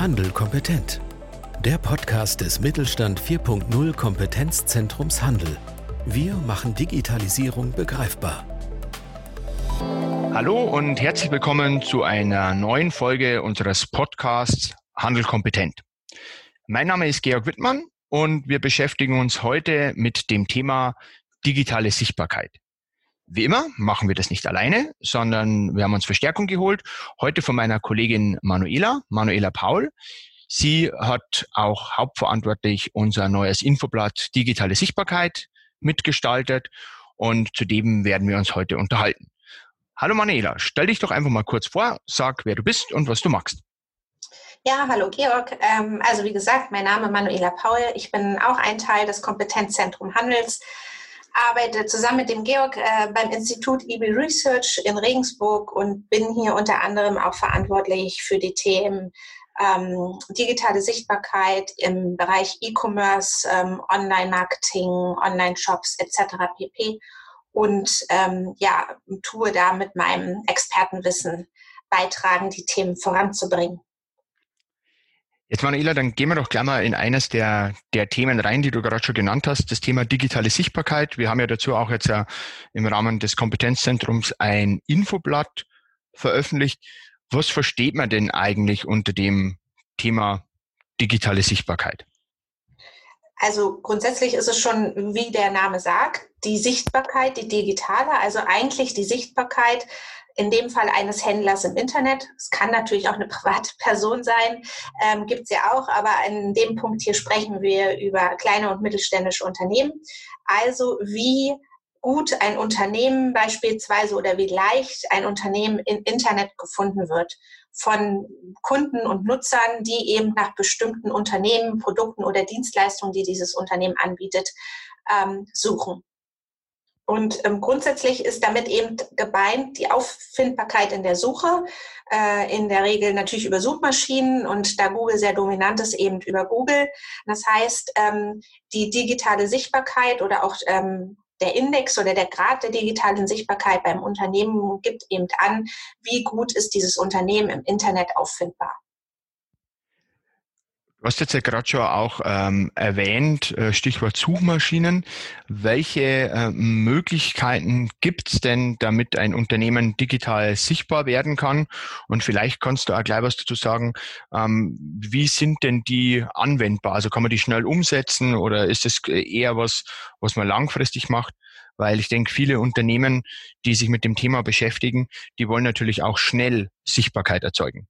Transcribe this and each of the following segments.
Handel kompetent. Der Podcast des Mittelstand 4.0 Kompetenzzentrums Handel. Wir machen Digitalisierung begreifbar. Hallo und herzlich willkommen zu einer neuen Folge unseres Podcasts Handel kompetent. Mein Name ist Georg Wittmann und wir beschäftigen uns heute mit dem Thema digitale Sichtbarkeit. Wie immer machen wir das nicht alleine, sondern wir haben uns Verstärkung geholt. Heute von meiner Kollegin Manuela, Manuela Paul. Sie hat auch hauptverantwortlich unser neues Infoblatt Digitale Sichtbarkeit mitgestaltet und zu dem werden wir uns heute unterhalten. Hallo Manuela, stell dich doch einfach mal kurz vor, sag, wer du bist und was du magst. Ja, hallo Georg. Ähm, also wie gesagt, mein Name ist Manuela Paul. Ich bin auch ein Teil des Kompetenzzentrum Handels arbeite zusammen mit dem Georg äh, beim Institut EB Research in Regensburg und bin hier unter anderem auch verantwortlich für die Themen ähm, digitale Sichtbarkeit im Bereich E-Commerce, ähm, Online-Marketing, Online-Shops etc. pp. Und ähm, ja, tue da mit meinem Expertenwissen beitragen, die Themen voranzubringen. Jetzt Manuela, dann gehen wir doch gleich mal in eines der, der Themen rein, die du gerade schon genannt hast, das Thema digitale Sichtbarkeit. Wir haben ja dazu auch jetzt ja im Rahmen des Kompetenzzentrums ein Infoblatt veröffentlicht. Was versteht man denn eigentlich unter dem Thema digitale Sichtbarkeit? Also grundsätzlich ist es schon, wie der Name sagt, die Sichtbarkeit, die digitale, also eigentlich die Sichtbarkeit in dem Fall eines Händlers im Internet. Es kann natürlich auch eine private Person sein, ähm, gibt es ja auch, aber in dem Punkt hier sprechen wir über kleine und mittelständische Unternehmen. Also wie gut ein Unternehmen beispielsweise oder wie leicht ein Unternehmen im Internet gefunden wird von Kunden und Nutzern, die eben nach bestimmten Unternehmen, Produkten oder Dienstleistungen, die dieses Unternehmen anbietet, ähm, suchen. Und ähm, grundsätzlich ist damit eben gemeint die Auffindbarkeit in der Suche, äh, in der Regel natürlich über Suchmaschinen und da Google sehr dominant ist, eben über Google. Das heißt, ähm, die digitale Sichtbarkeit oder auch ähm, der Index oder der Grad der digitalen Sichtbarkeit beim Unternehmen gibt eben an, wie gut ist dieses Unternehmen im Internet auffindbar. Du hast jetzt ja gerade schon auch ähm, erwähnt, äh, Stichwort Suchmaschinen. Welche äh, Möglichkeiten gibt es denn, damit ein Unternehmen digital sichtbar werden kann? Und vielleicht kannst du auch gleich was dazu sagen, ähm, wie sind denn die anwendbar? Also kann man die schnell umsetzen oder ist es eher was, was man langfristig macht? Weil ich denke, viele Unternehmen, die sich mit dem Thema beschäftigen, die wollen natürlich auch schnell Sichtbarkeit erzeugen.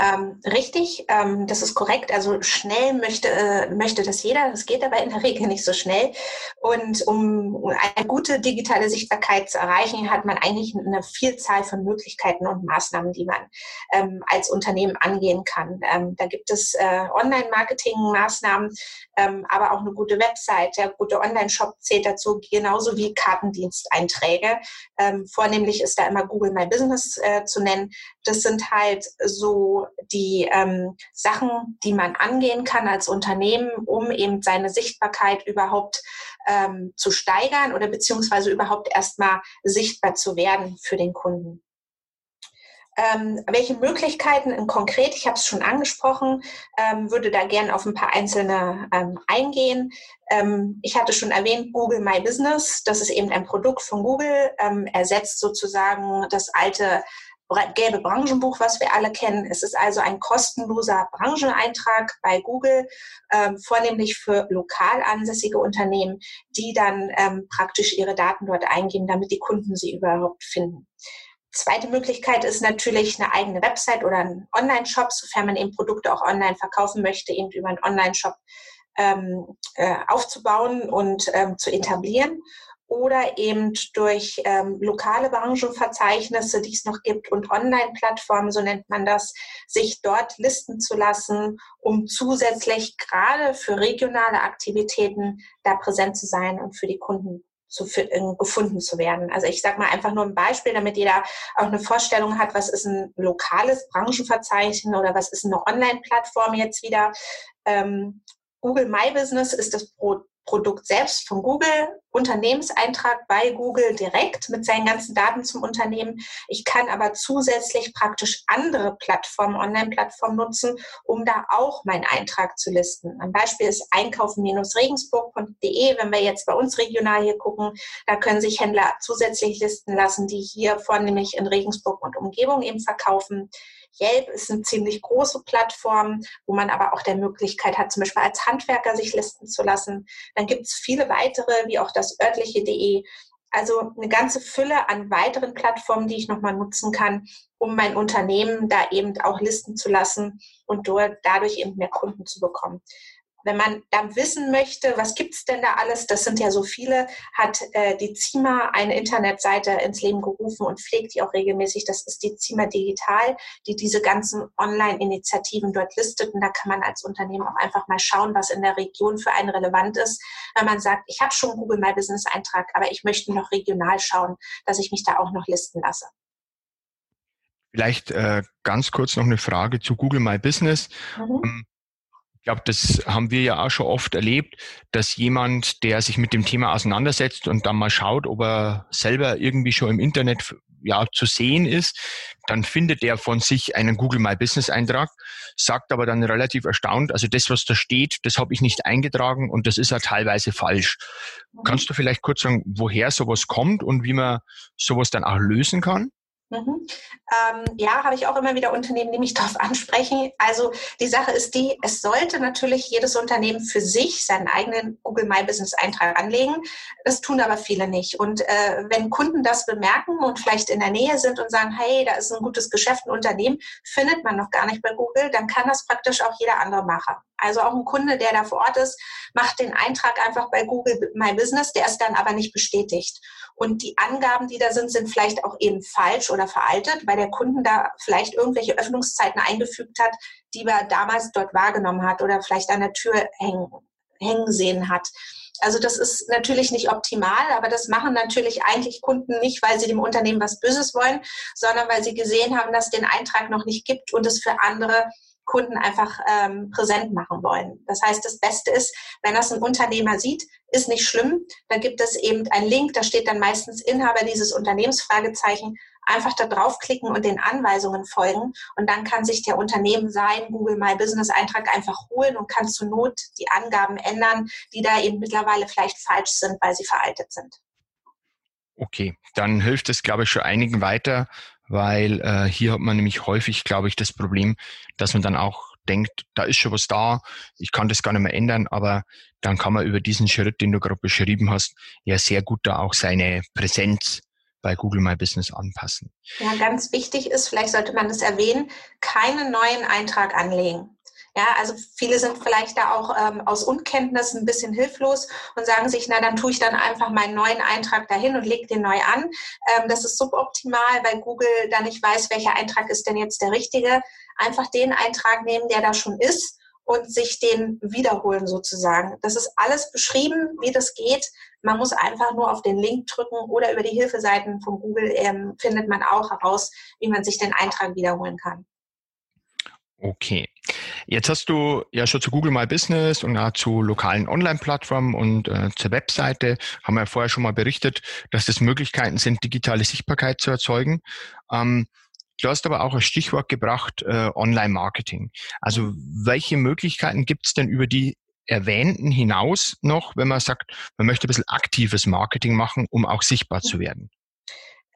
Ähm, richtig, ähm, das ist korrekt. Also schnell möchte, äh, möchte das jeder. Das geht aber in der Regel nicht so schnell. Und um eine gute digitale Sichtbarkeit zu erreichen, hat man eigentlich eine Vielzahl von Möglichkeiten und Maßnahmen, die man ähm, als Unternehmen angehen kann. Ähm, da gibt es äh, Online-Marketing-Maßnahmen, ähm, aber auch eine gute Website, der gute Online-Shop zählt dazu, genauso wie Kartendiensteinträge. Ähm, vornehmlich ist da immer Google My Business äh, zu nennen. Das sind halt so die ähm, Sachen, die man angehen kann als Unternehmen, um eben seine Sichtbarkeit überhaupt ähm, zu steigern oder beziehungsweise überhaupt erstmal sichtbar zu werden für den Kunden. Ähm, welche Möglichkeiten in konkret, ich habe es schon angesprochen, ähm, würde da gerne auf ein paar einzelne ähm, eingehen. Ähm, ich hatte schon erwähnt, Google My Business, das ist eben ein Produkt von Google, ähm, ersetzt sozusagen das alte gelbe Branchenbuch, was wir alle kennen. Es ist also ein kostenloser Brancheneintrag bei Google, ähm, vornehmlich für lokal ansässige Unternehmen, die dann ähm, praktisch ihre Daten dort eingeben, damit die Kunden sie überhaupt finden. Zweite Möglichkeit ist natürlich eine eigene Website oder ein Online-Shop, sofern man eben Produkte auch online verkaufen möchte, eben über einen Online-Shop ähm, äh, aufzubauen und ähm, zu etablieren oder eben durch ähm, lokale Branchenverzeichnisse, die es noch gibt, und Online-Plattformen, so nennt man das, sich dort listen zu lassen, um zusätzlich gerade für regionale Aktivitäten da präsent zu sein und für die Kunden zu, äh, gefunden zu werden. Also ich sage mal einfach nur ein Beispiel, damit jeder auch eine Vorstellung hat, was ist ein lokales Branchenverzeichnis oder was ist eine Online-Plattform jetzt wieder. Ähm, Google My Business ist das Pro Produkt selbst von Google Unternehmenseintrag bei Google direkt mit seinen ganzen Daten zum Unternehmen. Ich kann aber zusätzlich praktisch andere Plattformen, Online-Plattformen nutzen, um da auch meinen Eintrag zu listen. Ein Beispiel ist einkaufen-regensburg.de. Wenn wir jetzt bei uns regional hier gucken, da können sich Händler zusätzlich listen lassen, die hier vornehmlich in Regensburg und Umgebung eben verkaufen. Yelp ist eine ziemlich große Plattform, wo man aber auch der Möglichkeit hat, zum Beispiel als Handwerker sich listen zu lassen. Dann gibt es viele weitere, wie auch das örtliche.de. Also eine ganze Fülle an weiteren Plattformen, die ich nochmal nutzen kann, um mein Unternehmen da eben auch listen zu lassen und dadurch eben mehr Kunden zu bekommen wenn man dann wissen möchte, was gibt es denn da alles, das sind ja so viele, hat äh, die ZIMA eine Internetseite ins Leben gerufen und pflegt die auch regelmäßig. Das ist die ZIMA Digital, die diese ganzen Online-Initiativen dort listet. Und da kann man als Unternehmen auch einfach mal schauen, was in der Region für einen relevant ist. Wenn man sagt, ich habe schon Google My Business Eintrag, aber ich möchte noch regional schauen, dass ich mich da auch noch listen lasse. Vielleicht äh, ganz kurz noch eine Frage zu Google My Business. Mhm. Glaube, das haben wir ja auch schon oft erlebt, dass jemand, der sich mit dem Thema auseinandersetzt und dann mal schaut, ob er selber irgendwie schon im Internet ja zu sehen ist, dann findet er von sich einen Google My Business Eintrag, sagt aber dann relativ erstaunt, also das, was da steht, das habe ich nicht eingetragen und das ist ja teilweise falsch. Mhm. Kannst du vielleicht kurz sagen, woher sowas kommt und wie man sowas dann auch lösen kann? Mhm. Ähm, ja, habe ich auch immer wieder Unternehmen, die mich darauf ansprechen. Also die Sache ist die, es sollte natürlich jedes Unternehmen für sich seinen eigenen Google My Business Eintrag anlegen. Das tun aber viele nicht. Und äh, wenn Kunden das bemerken und vielleicht in der Nähe sind und sagen, hey, da ist ein gutes Geschäft, ein Unternehmen, findet man noch gar nicht bei Google, dann kann das praktisch auch jeder andere machen. Also auch ein Kunde, der da vor Ort ist, macht den Eintrag einfach bei Google My Business, der ist dann aber nicht bestätigt. Und die Angaben, die da sind, sind vielleicht auch eben falsch oder veraltet, weil der Kunden da vielleicht irgendwelche Öffnungszeiten eingefügt hat, die er damals dort wahrgenommen hat oder vielleicht an der Tür hängen, hängen sehen hat. Also das ist natürlich nicht optimal, aber das machen natürlich eigentlich Kunden nicht, weil sie dem Unternehmen was Böses wollen, sondern weil sie gesehen haben, dass es den Eintrag noch nicht gibt und es für andere Kunden einfach ähm, präsent machen wollen. Das heißt, das Beste ist, wenn das ein Unternehmer sieht, ist nicht schlimm. Da gibt es eben einen Link, da steht dann meistens Inhaber dieses Unternehmens, Fragezeichen. Einfach da draufklicken und den Anweisungen folgen. Und dann kann sich der Unternehmen sein Google My Business Eintrag einfach holen und kann zur Not die Angaben ändern, die da eben mittlerweile vielleicht falsch sind, weil sie veraltet sind. Okay, dann hilft es, glaube ich, schon einigen weiter, weil äh, hier hat man nämlich häufig, glaube ich, das Problem, dass man dann auch denkt, da ist schon was da, ich kann das gar nicht mehr ändern, aber dann kann man über diesen Schritt, den du gerade beschrieben hast, ja sehr gut da auch seine Präsenz bei Google My Business anpassen. Ja, ganz wichtig ist, vielleicht sollte man das erwähnen, keinen neuen Eintrag anlegen. Ja, also viele sind vielleicht da auch ähm, aus Unkenntnis ein bisschen hilflos und sagen sich, na dann tue ich dann einfach meinen neuen Eintrag dahin und lege den neu an. Ähm, das ist suboptimal, weil Google da nicht weiß, welcher Eintrag ist denn jetzt der richtige. Einfach den Eintrag nehmen, der da schon ist und sich den wiederholen sozusagen. Das ist alles beschrieben, wie das geht. Man muss einfach nur auf den Link drücken oder über die Hilfeseiten von Google ähm, findet man auch heraus, wie man sich den Eintrag wiederholen kann. Okay. Jetzt hast du ja schon zu Google My Business und auch zu lokalen Online-Plattformen und äh, zur Webseite, haben wir ja vorher schon mal berichtet, dass das Möglichkeiten sind, digitale Sichtbarkeit zu erzeugen. Ähm, du hast aber auch ein Stichwort gebracht, äh, Online-Marketing. Also welche Möglichkeiten gibt es denn über die erwähnten hinaus noch, wenn man sagt, man möchte ein bisschen aktives Marketing machen, um auch sichtbar zu werden?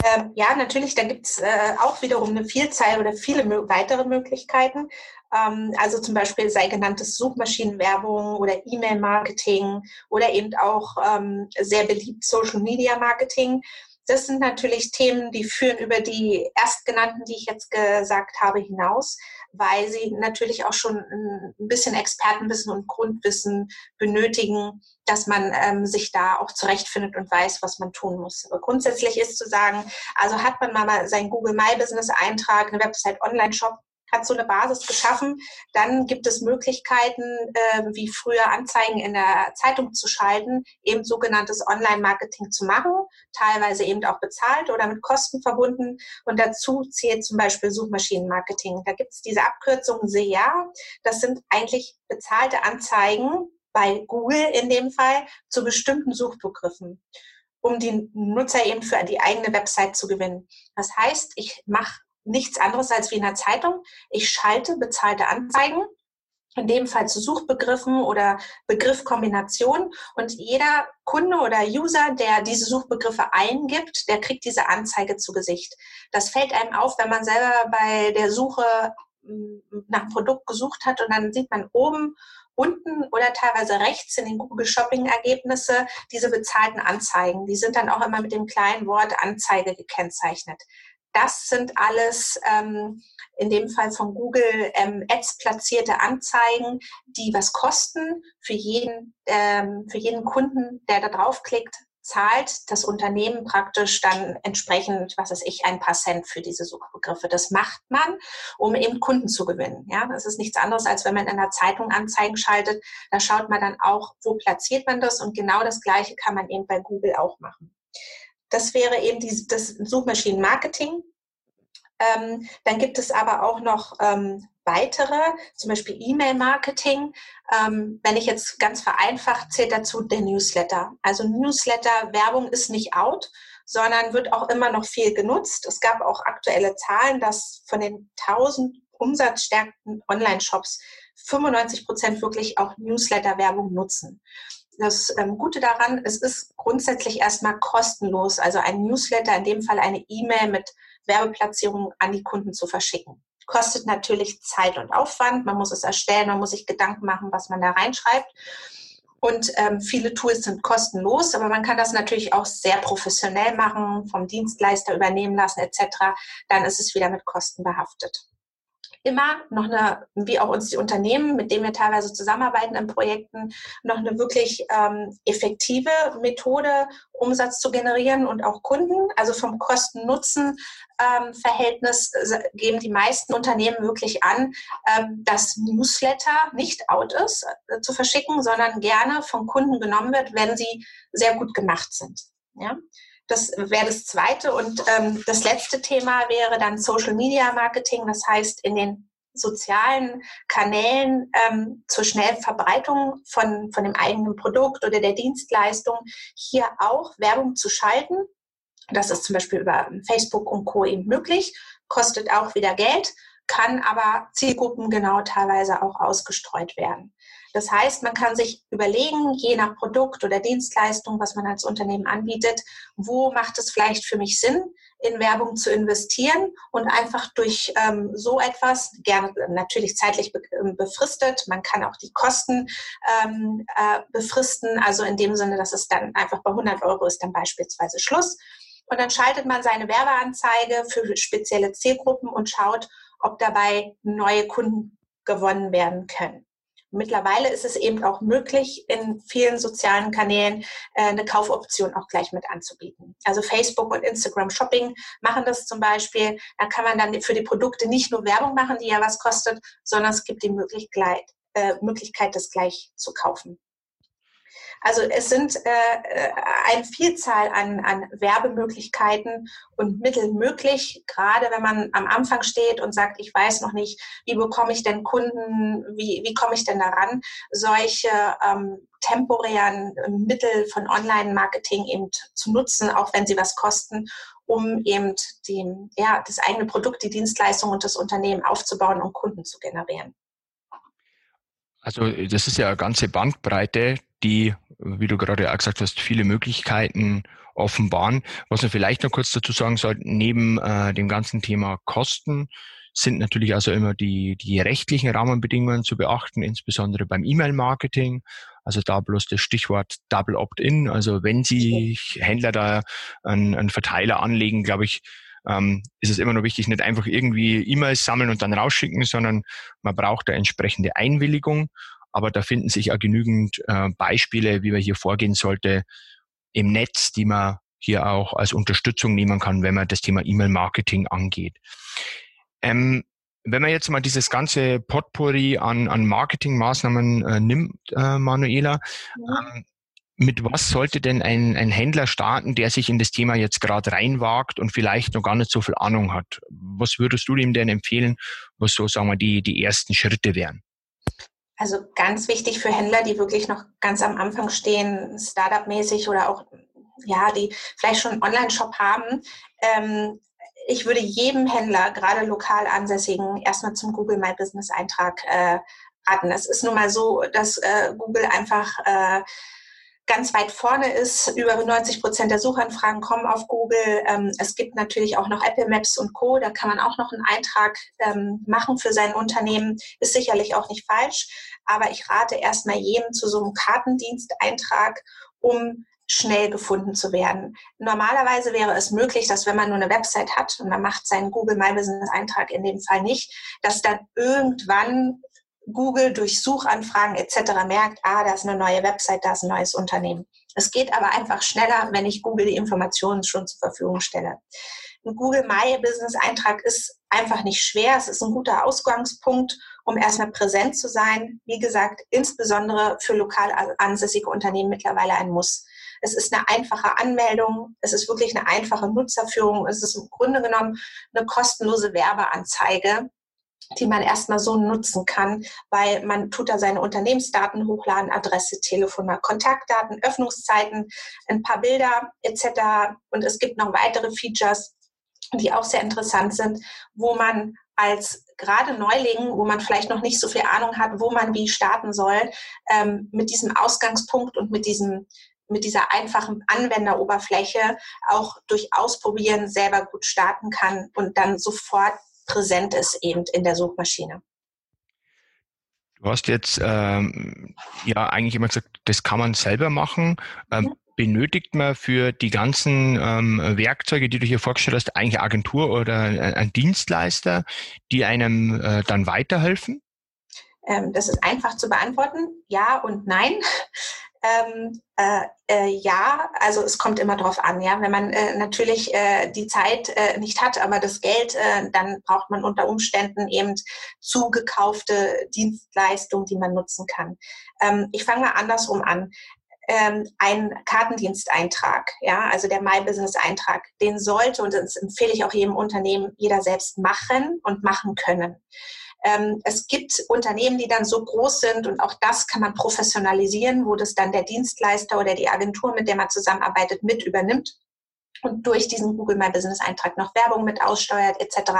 Ähm, ja, natürlich, da gibt es äh, auch wiederum eine Vielzahl oder viele weitere Möglichkeiten. Ähm, also zum Beispiel sei genanntes Suchmaschinenwerbung oder E-Mail-Marketing oder eben auch ähm, sehr beliebt Social-Media-Marketing. Das sind natürlich Themen, die führen über die erstgenannten, die ich jetzt gesagt habe, hinaus, weil sie natürlich auch schon ein bisschen Expertenwissen und Grundwissen benötigen, dass man ähm, sich da auch zurechtfindet und weiß, was man tun muss. Aber grundsätzlich ist zu sagen, also hat man mal seinen Google My Business Eintrag, eine Website Online-Shop, hat so eine Basis geschaffen. Dann gibt es Möglichkeiten, äh, wie früher Anzeigen in der Zeitung zu schalten, eben sogenanntes Online-Marketing zu machen, teilweise eben auch bezahlt oder mit Kosten verbunden. Und dazu zählt zum Beispiel Suchmaschinenmarketing. Da gibt es diese Abkürzung SEA. Das sind eigentlich bezahlte Anzeigen, bei Google in dem Fall zu bestimmten Suchbegriffen, um die Nutzer eben für die eigene Website zu gewinnen. Das heißt, ich mache nichts anderes als wie in der Zeitung. Ich schalte bezahlte Anzeigen in dem Fall zu Suchbegriffen oder Begriffkombinationen. Und jeder Kunde oder User, der diese Suchbegriffe eingibt, der kriegt diese Anzeige zu Gesicht. Das fällt einem auf, wenn man selber bei der Suche hm, nach Produkt gesucht hat und dann sieht man oben, unten oder teilweise rechts in den Google Shopping Ergebnisse diese bezahlten Anzeigen. Die sind dann auch immer mit dem kleinen Wort Anzeige gekennzeichnet. Das sind alles ähm, in dem Fall von Google ähm, Ads platzierte Anzeigen, die was kosten. Für jeden, ähm, für jeden Kunden, der da draufklickt, zahlt das Unternehmen praktisch dann entsprechend, was weiß ich, ein paar Cent für diese Suchbegriffe. Das macht man, um eben Kunden zu gewinnen. Ja, das ist nichts anderes, als wenn man in einer Zeitung Anzeigen schaltet. Da schaut man dann auch, wo platziert man das und genau das Gleiche kann man eben bei Google auch machen. Das wäre eben die, das Suchmaschinenmarketing. Ähm, dann gibt es aber auch noch ähm, weitere, zum Beispiel E-Mail-Marketing. Ähm, wenn ich jetzt ganz vereinfacht zählt dazu der Newsletter. Also Newsletter-Werbung ist nicht out, sondern wird auch immer noch viel genutzt. Es gab auch aktuelle Zahlen, dass von den 1000 umsatzstärkten Online-Shops 95 Prozent wirklich auch Newsletter-Werbung nutzen das ähm, Gute daran, es ist grundsätzlich erstmal kostenlos. Also ein Newsletter, in dem Fall eine E-Mail mit Werbeplatzierung an die Kunden zu verschicken. Kostet natürlich Zeit und Aufwand. Man muss es erstellen, man muss sich Gedanken machen, was man da reinschreibt. Und ähm, viele Tools sind kostenlos, aber man kann das natürlich auch sehr professionell machen, vom Dienstleister übernehmen lassen etc. Dann ist es wieder mit Kosten behaftet immer noch eine, wie auch uns die Unternehmen, mit denen wir teilweise zusammenarbeiten in Projekten, noch eine wirklich ähm, effektive Methode, Umsatz zu generieren und auch Kunden. Also vom Kosten-Nutzen-Verhältnis ähm, geben die meisten Unternehmen wirklich an, ähm, dass Newsletter nicht out ist äh, zu verschicken, sondern gerne vom Kunden genommen wird, wenn sie sehr gut gemacht sind. Ja? Das wäre das zweite. Und ähm, das letzte Thema wäre dann Social Media Marketing. Das heißt, in den sozialen Kanälen ähm, zur schnellen Verbreitung von, von dem eigenen Produkt oder der Dienstleistung hier auch Werbung zu schalten. Das ist zum Beispiel über Facebook und Co. eben möglich, kostet auch wieder Geld, kann aber Zielgruppen genau teilweise auch ausgestreut werden. Das heißt, man kann sich überlegen, je nach Produkt oder Dienstleistung, was man als Unternehmen anbietet, wo macht es vielleicht für mich Sinn, in Werbung zu investieren und einfach durch ähm, so etwas, gerne natürlich zeitlich ähm, befristet, man kann auch die Kosten ähm, äh, befristen, also in dem Sinne, dass es dann einfach bei 100 Euro ist dann beispielsweise Schluss. Und dann schaltet man seine Werbeanzeige für spezielle Zielgruppen und schaut, ob dabei neue Kunden gewonnen werden können. Mittlerweile ist es eben auch möglich, in vielen sozialen Kanälen äh, eine Kaufoption auch gleich mit anzubieten. Also Facebook und Instagram Shopping machen das zum Beispiel. Da kann man dann für die Produkte nicht nur Werbung machen, die ja was kostet, sondern es gibt die Möglichkeit, äh, Möglichkeit das gleich zu kaufen. Also es sind äh, äh, eine Vielzahl an, an Werbemöglichkeiten und Mitteln möglich, gerade wenn man am Anfang steht und sagt, ich weiß noch nicht, wie bekomme ich denn Kunden, wie, wie komme ich denn daran, solche ähm, temporären Mittel von Online-Marketing eben zu nutzen, auch wenn sie was kosten, um eben die, ja, das eigene Produkt, die Dienstleistung und das Unternehmen aufzubauen und Kunden zu generieren. Also das ist ja eine ganze Bandbreite, die, wie du gerade auch gesagt hast, viele Möglichkeiten offenbaren. Was man vielleicht noch kurz dazu sagen sollte, neben äh, dem ganzen Thema Kosten sind natürlich also immer die, die rechtlichen Rahmenbedingungen zu beachten, insbesondere beim E-Mail-Marketing. Also da bloß das Stichwort Double Opt-in. Also wenn Sie Händler da einen, einen Verteiler anlegen, glaube ich, ähm, ist es immer noch wichtig, nicht einfach irgendwie E-Mails sammeln und dann rausschicken, sondern man braucht da entsprechende Einwilligung. Aber da finden sich auch genügend äh, Beispiele, wie man hier vorgehen sollte im Netz, die man hier auch als Unterstützung nehmen kann, wenn man das Thema E-Mail-Marketing angeht. Ähm, wenn man jetzt mal dieses ganze Potpourri an, an Marketingmaßnahmen äh, nimmt, äh, Manuela, ja. ähm, mit was sollte denn ein, ein Händler starten, der sich in das Thema jetzt gerade reinwagt und vielleicht noch gar nicht so viel Ahnung hat? Was würdest du ihm denn empfehlen, was so, sagen wir, die, die ersten Schritte wären? Also ganz wichtig für Händler, die wirklich noch ganz am Anfang stehen, Startup-mäßig oder auch, ja, die vielleicht schon einen Online-Shop haben. Ähm, ich würde jedem Händler, gerade lokal ansässigen, erstmal zum Google My Business Eintrag äh, raten. Es ist nun mal so, dass äh, Google einfach äh, ganz weit vorne ist. Über 90 Prozent der Suchanfragen kommen auf Google. Ähm, es gibt natürlich auch noch Apple Maps und Co. Da kann man auch noch einen Eintrag ähm, machen für sein Unternehmen. Ist sicherlich auch nicht falsch. Aber ich rate erstmal jedem zu so einem Kartendiensteintrag, um schnell gefunden zu werden. Normalerweise wäre es möglich, dass wenn man nur eine Website hat und man macht seinen Google My Business Eintrag in dem Fall nicht, dass dann irgendwann Google durch Suchanfragen etc. merkt, ah, da ist eine neue Website, da ist ein neues Unternehmen. Es geht aber einfach schneller, wenn ich Google die Informationen schon zur Verfügung stelle. Ein Google My Business Eintrag ist einfach nicht schwer. Es ist ein guter Ausgangspunkt, um erstmal präsent zu sein. Wie gesagt, insbesondere für lokal ansässige Unternehmen mittlerweile ein Muss. Es ist eine einfache Anmeldung. Es ist wirklich eine einfache Nutzerführung. Es ist im Grunde genommen eine kostenlose Werbeanzeige, die man erstmal so nutzen kann, weil man tut da seine Unternehmensdaten hochladen, Adresse, Telefonnummer, Kontaktdaten, Öffnungszeiten, ein paar Bilder etc. Und es gibt noch weitere Features, die auch sehr interessant sind, wo man als gerade Neuling, wo man vielleicht noch nicht so viel Ahnung hat, wo man wie starten soll, ähm, mit diesem Ausgangspunkt und mit diesem mit dieser einfachen Anwenderoberfläche auch durch Ausprobieren selber gut starten kann und dann sofort präsent ist eben in der Suchmaschine. Du hast jetzt ähm, ja eigentlich immer gesagt, das kann man selber machen. Ähm, mhm. Benötigt man für die ganzen ähm, Werkzeuge, die du hier vorgestellt hast, eigentlich Agentur oder ein Dienstleister, die einem äh, dann weiterhelfen? Ähm, das ist einfach zu beantworten. Ja und nein. Ähm, äh, äh, ja, also es kommt immer drauf an, ja. Wenn man äh, natürlich äh, die Zeit äh, nicht hat, aber das Geld, äh, dann braucht man unter Umständen eben zugekaufte Dienstleistungen, die man nutzen kann. Ähm, ich fange mal andersrum an. Ähm, ein Kartendiensteintrag, ja, also der My Business Eintrag, den sollte und das empfehle ich auch jedem Unternehmen jeder selbst machen und machen können. Ähm, es gibt Unternehmen, die dann so groß sind und auch das kann man professionalisieren, wo das dann der Dienstleister oder die Agentur, mit der man zusammenarbeitet, mit übernimmt und durch diesen Google My Business Eintrag noch Werbung mit aussteuert etc.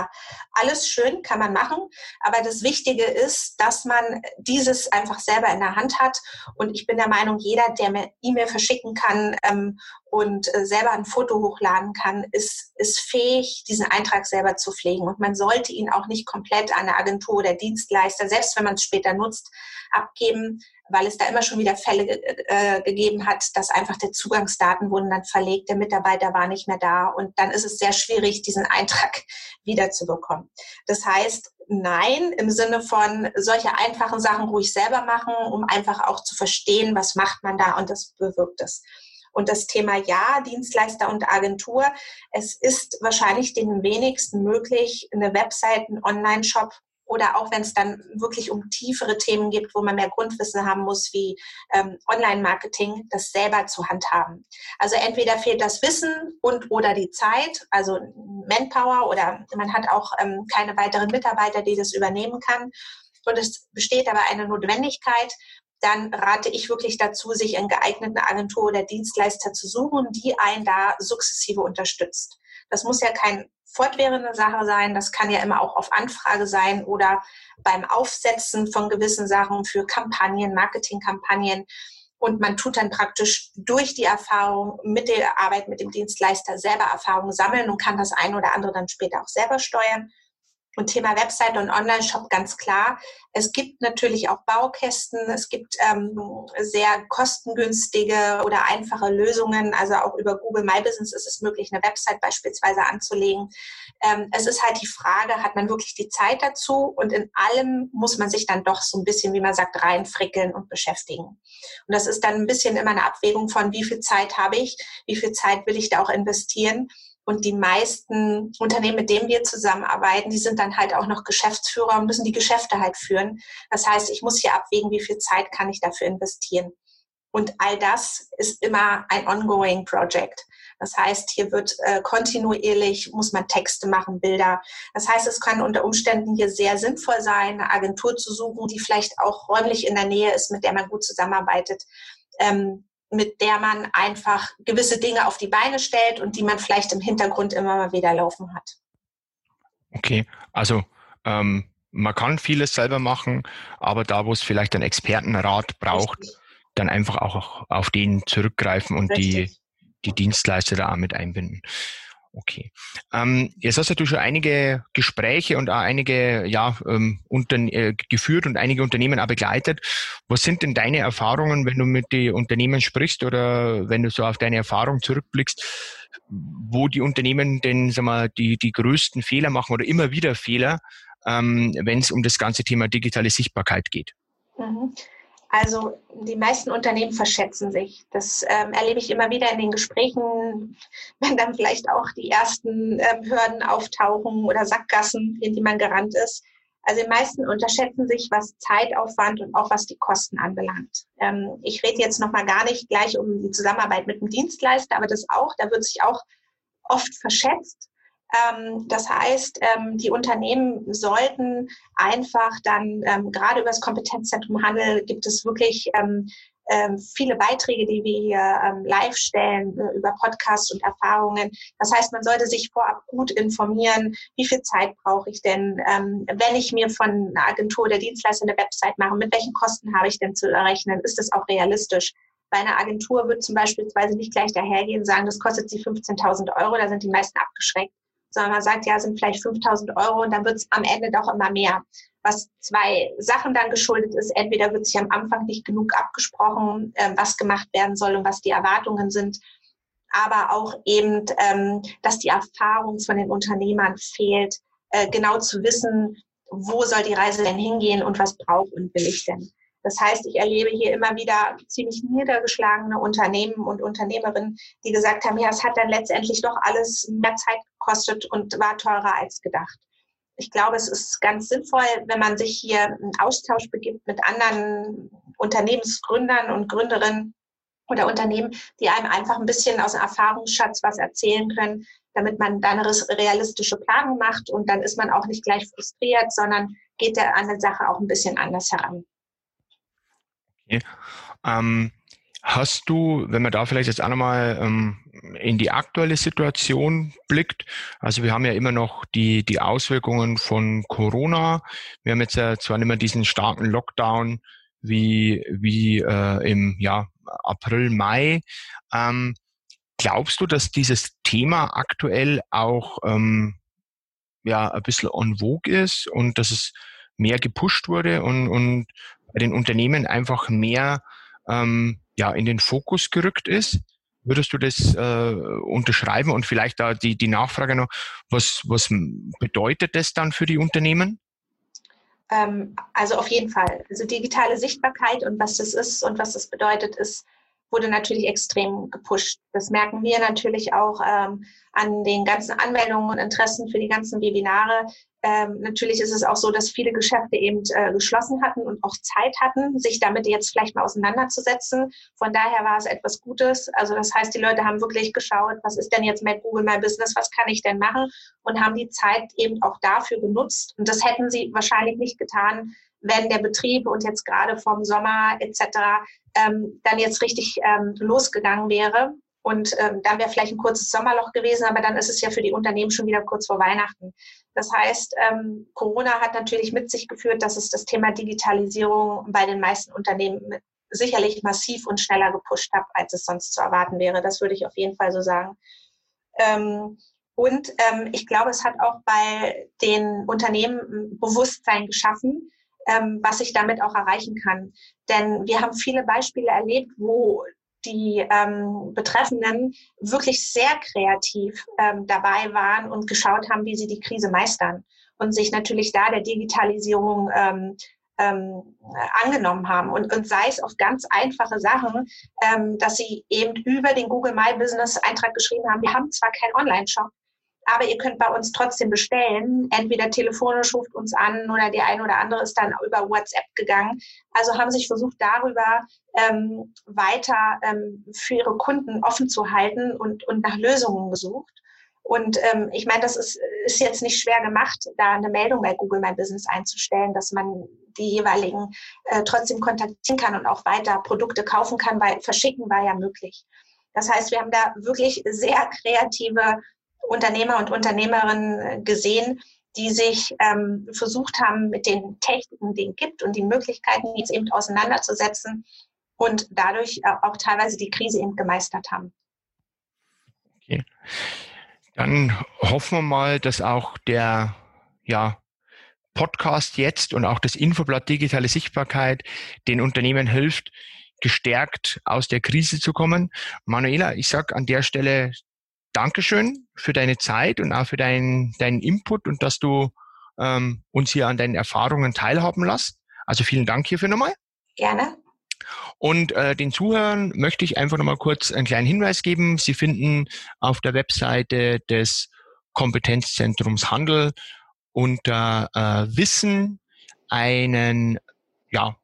Alles schön, kann man machen, aber das Wichtige ist, dass man dieses einfach selber in der Hand hat und ich bin der Meinung, jeder, der mir E-Mail verschicken kann ähm, und äh, selber ein Foto hochladen kann, ist, ist fähig, diesen Eintrag selber zu pflegen und man sollte ihn auch nicht komplett an eine Agentur oder Dienstleister, selbst wenn man es später nutzt, abgeben, weil es da immer schon wieder Fälle äh, gegeben hat, dass einfach der Zugangsdaten wurden dann verlegt, der Mitarbeiter war nicht mehr da und dann ist es sehr schwierig, diesen Eintrag wiederzubekommen. Das heißt, nein, im Sinne von solche einfachen Sachen ruhig selber machen, um einfach auch zu verstehen, was macht man da und das bewirkt es. Und das Thema Ja, Dienstleister und Agentur. Es ist wahrscheinlich den wenigsten möglich, eine Website, einen Online-Shop oder auch wenn es dann wirklich um tiefere Themen geht, wo man mehr Grundwissen haben muss, wie ähm, Online-Marketing, das selber zu handhaben. Also entweder fehlt das Wissen und oder die Zeit, also Manpower oder man hat auch ähm, keine weiteren Mitarbeiter, die das übernehmen kann. Und es besteht aber eine Notwendigkeit, dann rate ich wirklich dazu, sich in geeigneten Agentur oder Dienstleister zu suchen, die einen da sukzessive unterstützt. Das muss ja kein fortwährende Sache sein. Das kann ja immer auch auf Anfrage sein oder beim Aufsetzen von gewissen Sachen für Kampagnen, Marketingkampagnen. Und man tut dann praktisch durch die Erfahrung mit der Arbeit mit dem Dienstleister selber Erfahrungen sammeln und kann das eine oder andere dann später auch selber steuern. Und Thema Website und Online-Shop ganz klar. Es gibt natürlich auch Baukästen, es gibt ähm, sehr kostengünstige oder einfache Lösungen. Also auch über Google My Business ist es möglich, eine Website beispielsweise anzulegen. Ähm, es ist halt die Frage, hat man wirklich die Zeit dazu? Und in allem muss man sich dann doch so ein bisschen, wie man sagt, reinfrickeln und beschäftigen. Und das ist dann ein bisschen immer eine Abwägung von, wie viel Zeit habe ich, wie viel Zeit will ich da auch investieren. Und die meisten Unternehmen, mit denen wir zusammenarbeiten, die sind dann halt auch noch Geschäftsführer und müssen die Geschäfte halt führen. Das heißt, ich muss hier abwägen, wie viel Zeit kann ich dafür investieren. Und all das ist immer ein ongoing Project. Das heißt, hier wird äh, kontinuierlich, muss man Texte machen, Bilder. Das heißt, es kann unter Umständen hier sehr sinnvoll sein, eine Agentur zu suchen, die vielleicht auch räumlich in der Nähe ist, mit der man gut zusammenarbeitet. Ähm, mit der man einfach gewisse Dinge auf die Beine stellt und die man vielleicht im Hintergrund immer mal wieder laufen hat. Okay, also ähm, man kann vieles selber machen, aber da, wo es vielleicht einen Expertenrat braucht, Richtig. dann einfach auch auf den zurückgreifen und die, die Dienstleister da auch mit einbinden. Okay. Ähm, jetzt hast du schon einige Gespräche und auch einige ja, ähm, äh, geführt und einige Unternehmen auch begleitet. Was sind denn deine Erfahrungen, wenn du mit den Unternehmen sprichst oder wenn du so auf deine Erfahrung zurückblickst, wo die Unternehmen denn sag mal, die, die größten Fehler machen oder immer wieder Fehler, ähm, wenn es um das ganze Thema digitale Sichtbarkeit geht? Mhm. Also die meisten Unternehmen verschätzen sich. Das ähm, erlebe ich immer wieder in den Gesprächen, wenn dann vielleicht auch die ersten ähm, Hürden auftauchen oder Sackgassen, in die man gerannt ist. Also die meisten unterschätzen sich, was Zeitaufwand und auch was die Kosten anbelangt. Ähm, ich rede jetzt noch mal gar nicht gleich um die Zusammenarbeit mit dem Dienstleister, aber das auch, da wird sich auch oft verschätzt. Ähm, das heißt, ähm, die Unternehmen sollten einfach dann, ähm, gerade über das Kompetenzzentrum Handel gibt es wirklich viele Beiträge, die wir hier live stellen äh, über Podcasts und Erfahrungen. Das heißt, man sollte sich vorab gut informieren, wie viel Zeit brauche ich denn, wenn ich mir von einer Agentur oder Dienstleister eine Website mache, mit welchen Kosten habe ich denn zu errechnen? Ist das auch realistisch? Bei einer Agentur wird zum Beispiel nicht gleich dahergehen und sagen, das kostet sie 15.000 Euro, da sind die meisten abgeschreckt sondern man sagt, ja, sind vielleicht 5000 Euro und dann wird es am Ende doch immer mehr. Was zwei Sachen dann geschuldet ist. Entweder wird sich am Anfang nicht genug abgesprochen, äh, was gemacht werden soll und was die Erwartungen sind. Aber auch eben, ähm, dass die Erfahrung von den Unternehmern fehlt, äh, genau zu wissen, wo soll die Reise denn hingehen und was braucht und will ich denn. Das heißt, ich erlebe hier immer wieder ziemlich niedergeschlagene Unternehmen und Unternehmerinnen, die gesagt haben, ja, es hat dann letztendlich doch alles mehr Zeit gekostet und war teurer als gedacht. Ich glaube, es ist ganz sinnvoll, wenn man sich hier einen Austausch begibt mit anderen Unternehmensgründern und Gründerinnen oder Unternehmen, die einem einfach ein bisschen aus dem Erfahrungsschatz was erzählen können, damit man dann eine realistische Planung macht und dann ist man auch nicht gleich frustriert, sondern geht der an der Sache auch ein bisschen anders heran. Okay. Ähm, hast du, wenn man da vielleicht jetzt auch nochmal ähm, in die aktuelle Situation blickt, also wir haben ja immer noch die, die Auswirkungen von Corona. Wir haben jetzt ja zwar nicht mehr diesen starken Lockdown wie, wie äh, im ja, April, Mai. Ähm, glaubst du, dass dieses Thema aktuell auch ähm, ja, ein bisschen on vogue ist und dass es mehr gepusht wurde und, und bei den Unternehmen einfach mehr ähm, ja, in den Fokus gerückt ist. Würdest du das äh, unterschreiben und vielleicht da die, die Nachfrage noch, was, was bedeutet das dann für die Unternehmen? Ähm, also auf jeden Fall. Also digitale Sichtbarkeit und was das ist und was das bedeutet, ist wurde natürlich extrem gepusht. Das merken wir natürlich auch ähm, an den ganzen Anmeldungen und Interessen für die ganzen Webinare. Ähm, natürlich ist es auch so, dass viele Geschäfte eben äh, geschlossen hatten und auch Zeit hatten, sich damit jetzt vielleicht mal auseinanderzusetzen. Von daher war es etwas Gutes. Also das heißt, die Leute haben wirklich geschaut, was ist denn jetzt mit Google My Business, was kann ich denn machen und haben die Zeit eben auch dafür genutzt. Und das hätten sie wahrscheinlich nicht getan, wenn der Betrieb und jetzt gerade vom Sommer etc. Ähm, dann jetzt richtig ähm, losgegangen wäre. Und ähm, dann wäre vielleicht ein kurzes Sommerloch gewesen, aber dann ist es ja für die Unternehmen schon wieder kurz vor Weihnachten. Das heißt, ähm, Corona hat natürlich mit sich geführt, dass es das Thema Digitalisierung bei den meisten Unternehmen sicherlich massiv und schneller gepusht hat, als es sonst zu erwarten wäre. Das würde ich auf jeden Fall so sagen. Ähm, und ähm, ich glaube, es hat auch bei den Unternehmen Bewusstsein geschaffen, ähm, was ich damit auch erreichen kann. Denn wir haben viele Beispiele erlebt, wo die ähm, Betreffenden wirklich sehr kreativ ähm, dabei waren und geschaut haben, wie sie die Krise meistern und sich natürlich da der Digitalisierung ähm, ähm, angenommen haben. Und, und sei es auf ganz einfache Sachen, ähm, dass sie eben über den Google My Business Eintrag geschrieben haben, wir haben zwar keinen Online-Shop, aber ihr könnt bei uns trotzdem bestellen. Entweder telefonisch ruft uns an oder die eine oder andere ist dann über WhatsApp gegangen. Also haben sich versucht, darüber ähm, weiter ähm, für ihre Kunden offen zu halten und, und nach Lösungen gesucht. Und ähm, ich meine, das ist, ist jetzt nicht schwer gemacht, da eine Meldung bei Google My Business einzustellen, dass man die jeweiligen äh, trotzdem kontaktieren kann und auch weiter Produkte kaufen kann, weil verschicken war ja möglich. Das heißt, wir haben da wirklich sehr kreative Unternehmer und Unternehmerinnen gesehen, die sich ähm, versucht haben, mit den Techniken, die es gibt und die Möglichkeiten, die es eben auseinanderzusetzen und dadurch auch teilweise die Krise eben gemeistert haben. Okay. Dann hoffen wir mal, dass auch der ja, Podcast jetzt und auch das Infoblatt Digitale Sichtbarkeit den Unternehmen hilft, gestärkt aus der Krise zu kommen. Manuela, ich sage an der Stelle Dankeschön für deine Zeit und auch für deinen, deinen Input und dass du ähm, uns hier an deinen Erfahrungen teilhaben lässt. Also vielen Dank hierfür nochmal. Gerne. Und äh, den Zuhörern möchte ich einfach nochmal kurz einen kleinen Hinweis geben. Sie finden auf der Webseite des Kompetenzzentrums Handel unter äh, Wissen einen ja,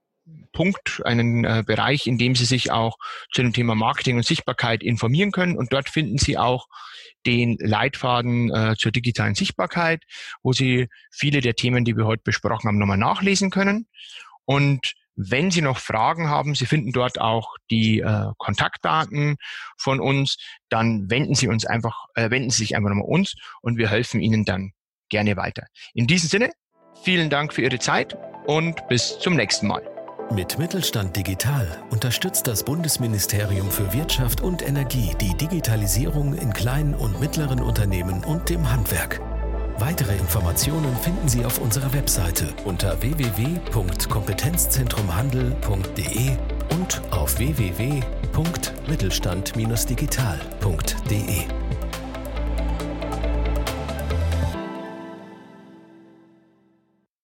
Punkt, einen äh, Bereich, in dem Sie sich auch zu dem Thema Marketing und Sichtbarkeit informieren können. Und dort finden Sie auch den Leitfaden äh, zur digitalen Sichtbarkeit, wo Sie viele der Themen, die wir heute besprochen haben, nochmal nachlesen können. Und wenn Sie noch Fragen haben, Sie finden dort auch die äh, Kontaktdaten von uns, dann wenden Sie uns einfach, äh, wenden Sie sich einfach nochmal uns und wir helfen Ihnen dann gerne weiter. In diesem Sinne, vielen Dank für Ihre Zeit und bis zum nächsten Mal. Mit Mittelstand Digital unterstützt das Bundesministerium für Wirtschaft und Energie die Digitalisierung in kleinen und mittleren Unternehmen und dem Handwerk. Weitere Informationen finden Sie auf unserer Webseite unter www.kompetenzzentrumhandel.de und auf www.mittelstand-digital.de.